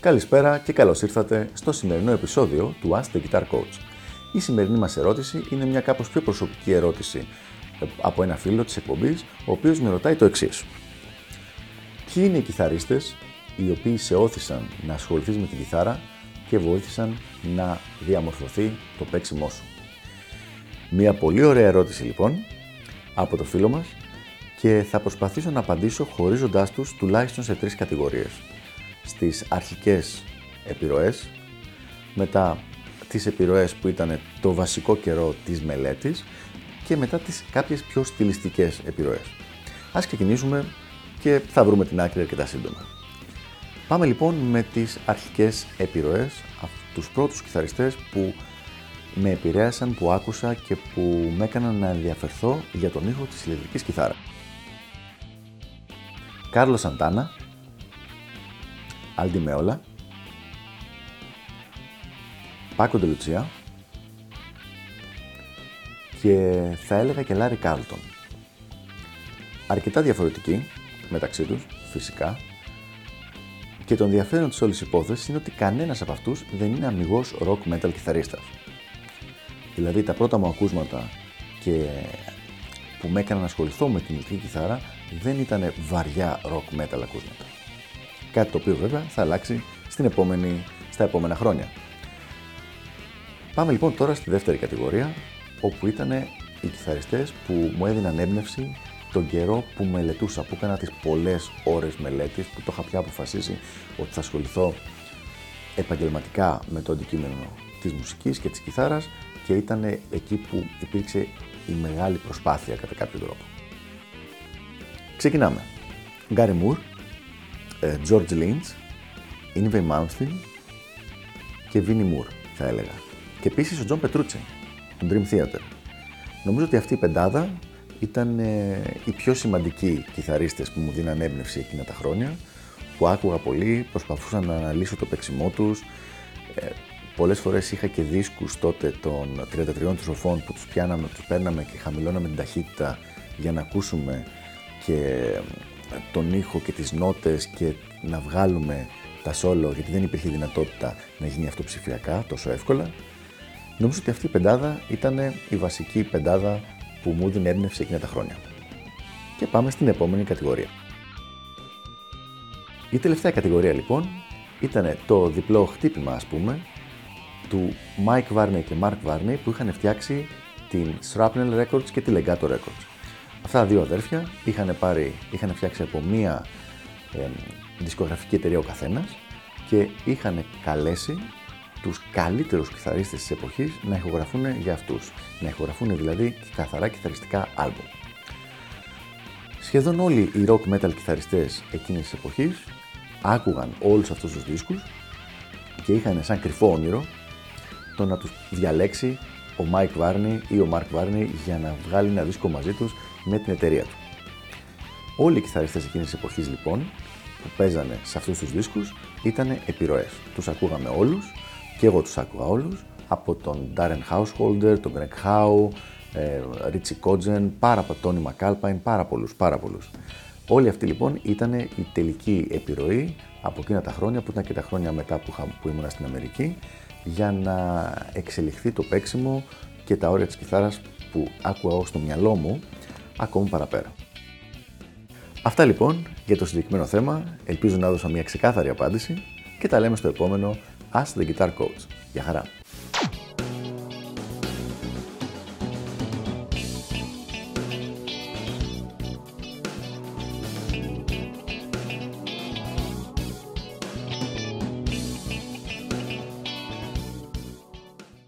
Καλησπέρα και καλώς ήρθατε στο σημερινό επεισόδιο του Ask the Guitar Coach. Η σημερινή μας ερώτηση είναι μια κάπως πιο προσωπική ερώτηση από ένα φίλο της εκπομπής, ο οποίος με ρωτάει το εξής. Ποιοι είναι οι κιθαρίστες οι οποίοι σε όθησαν να ασχοληθείς με την κιθάρα και βοήθησαν να διαμορφωθεί το παίξιμό σου. Μια πολύ ωραία ερώτηση λοιπόν από το φίλο μας και θα προσπαθήσω να απαντήσω χωρίζοντάς τους τουλάχιστον σε τρεις κατηγορίες στις αρχικές επιρροές, μετά τις επιρροές που ήταν το βασικό καιρό της μελέτης και μετά τις κάποιες πιο στιλιστικές επιρροές. Ας ξεκινήσουμε και θα βρούμε την άκρη αρκετά σύντομα. Πάμε λοιπόν με τις αρχικές επιρροές, τους πρώτους κιθαριστές που με επηρέασαν, που άκουσα και που με έκαναν να ενδιαφερθώ για τον ήχο της ηλεκτρικής κιθάρας. Κάρλος Σαντάνα, Αλ Ντι Μέολα, Πάκο Ντε Λουτσία και θα έλεγα και Λάρι Κάρλτον. Αρκετά διαφορετικοί μεταξύ τους, φυσικά, και το ενδιαφέρον της όλης υπόθεσης είναι ότι κανένας από αυτούς δεν είναι αμιγώς rock metal κιθαρίστας. Δηλαδή τα πρώτα μου ακούσματα και που με έκαναν να ασχοληθώ με την ηλεκτρική κιθάρα δεν ήταν βαριά rock metal ακούσματα. Κάτι το οποίο βέβαια θα αλλάξει στην επόμενη, στα επόμενα χρόνια. Πάμε λοιπόν τώρα στη δεύτερη κατηγορία, όπου ήταν οι κιθαριστές που μου έδιναν έμπνευση τον καιρό που μελετούσα, που έκανα τις πολλές ώρες μελέτης, που το είχα πια αποφασίσει ότι θα ασχοληθώ επαγγελματικά με το αντικείμενο της μουσικής και της κιθάρας και ήταν εκεί που υπήρξε η μεγάλη προσπάθεια κατά κάποιο τρόπο. Ξεκινάμε. Γκάρι Μουρ, ε, George Lynch, Yngwie Malmsteen και Βίνι Μουρ, θα έλεγα. Και επίσης ο Τζον Πετρούτσι, του Dream Theater. Νομίζω ότι αυτή η πεντάδα ήταν ε, οι πιο σημαντικοί κιθαρίστες που μου δίναν έμπνευση εκείνα τα χρόνια, που άκουγα πολύ, προσπαθούσα να αναλύσω το παίξιμό τους. Ε, πολλές φορές είχα και δίσκους τότε των 33 τροφών που τους πιάναμε, τους παίρναμε και χαμηλώναμε την ταχύτητα για να ακούσουμε και τον ήχο και τις νότες και να βγάλουμε τα solo, γιατί δεν υπήρχε δυνατότητα να γίνει αυτό ψηφιακά τόσο εύκολα. Νομίζω ότι αυτή η πεντάδα ήταν η βασική πεντάδα που μου δίνει έμπνευση εκείνα τα χρόνια. Και πάμε στην επόμενη κατηγορία. Η τελευταία κατηγορία λοιπόν ήταν το διπλό χτύπημα ας πούμε του Mike Varney και Mark Varney που είχαν φτιάξει την Shrapnel Records και τη Legato Records. Αυτά τα δύο αδέρφια είχαν, πάρει, είχαν φτιάξει από μία ε, δισκογραφική εταιρεία ο καθένας και είχαν καλέσει τους καλύτερους κιθαρίστες της εποχής να ηχογραφούν για αυτούς. Να ηχογραφούν δηλαδή καθαρά κιθαριστικά άλμπομ. Σχεδόν όλοι οι rock metal κιθαριστές εκείνης της εποχής άκουγαν όλους αυτούς τους δίσκους και είχαν σαν κρυφό όνειρο το να τους διαλέξει ο Mike Varney ή ο Mark Varney για να βγάλει ένα δίσκο μαζί τους με την εταιρεία του. Όλοι οι κιθαριστές εκείνης της εποχής λοιπόν που παίζανε σε αυτούς τους δίσκους ήταν επιρροές. Τους ακούγαμε όλους και εγώ τους άκουγα όλους από τον Darren Householder, τον Greg Howe, ε, Richie Kotzen, πάρα από Tony McAlpine, πάρα πολλούς, πάρα πολλούς. Όλοι αυτοί λοιπόν ήταν η τελική επιρροή από εκείνα τα χρόνια που ήταν και τα χρόνια μετά που, που ήμουν στην Αμερική για να εξελιχθεί το παίξιμο και τα όρια της κιθάρας που άκουγα εγώ στο μυαλό μου ακόμη παραπέρα. Αυτά λοιπόν για το συγκεκριμένο θέμα. Ελπίζω να έδωσα μια ξεκάθαρη απάντηση και τα λέμε στο επόμενο Ask the Guitar Coach. Γεια χαρά!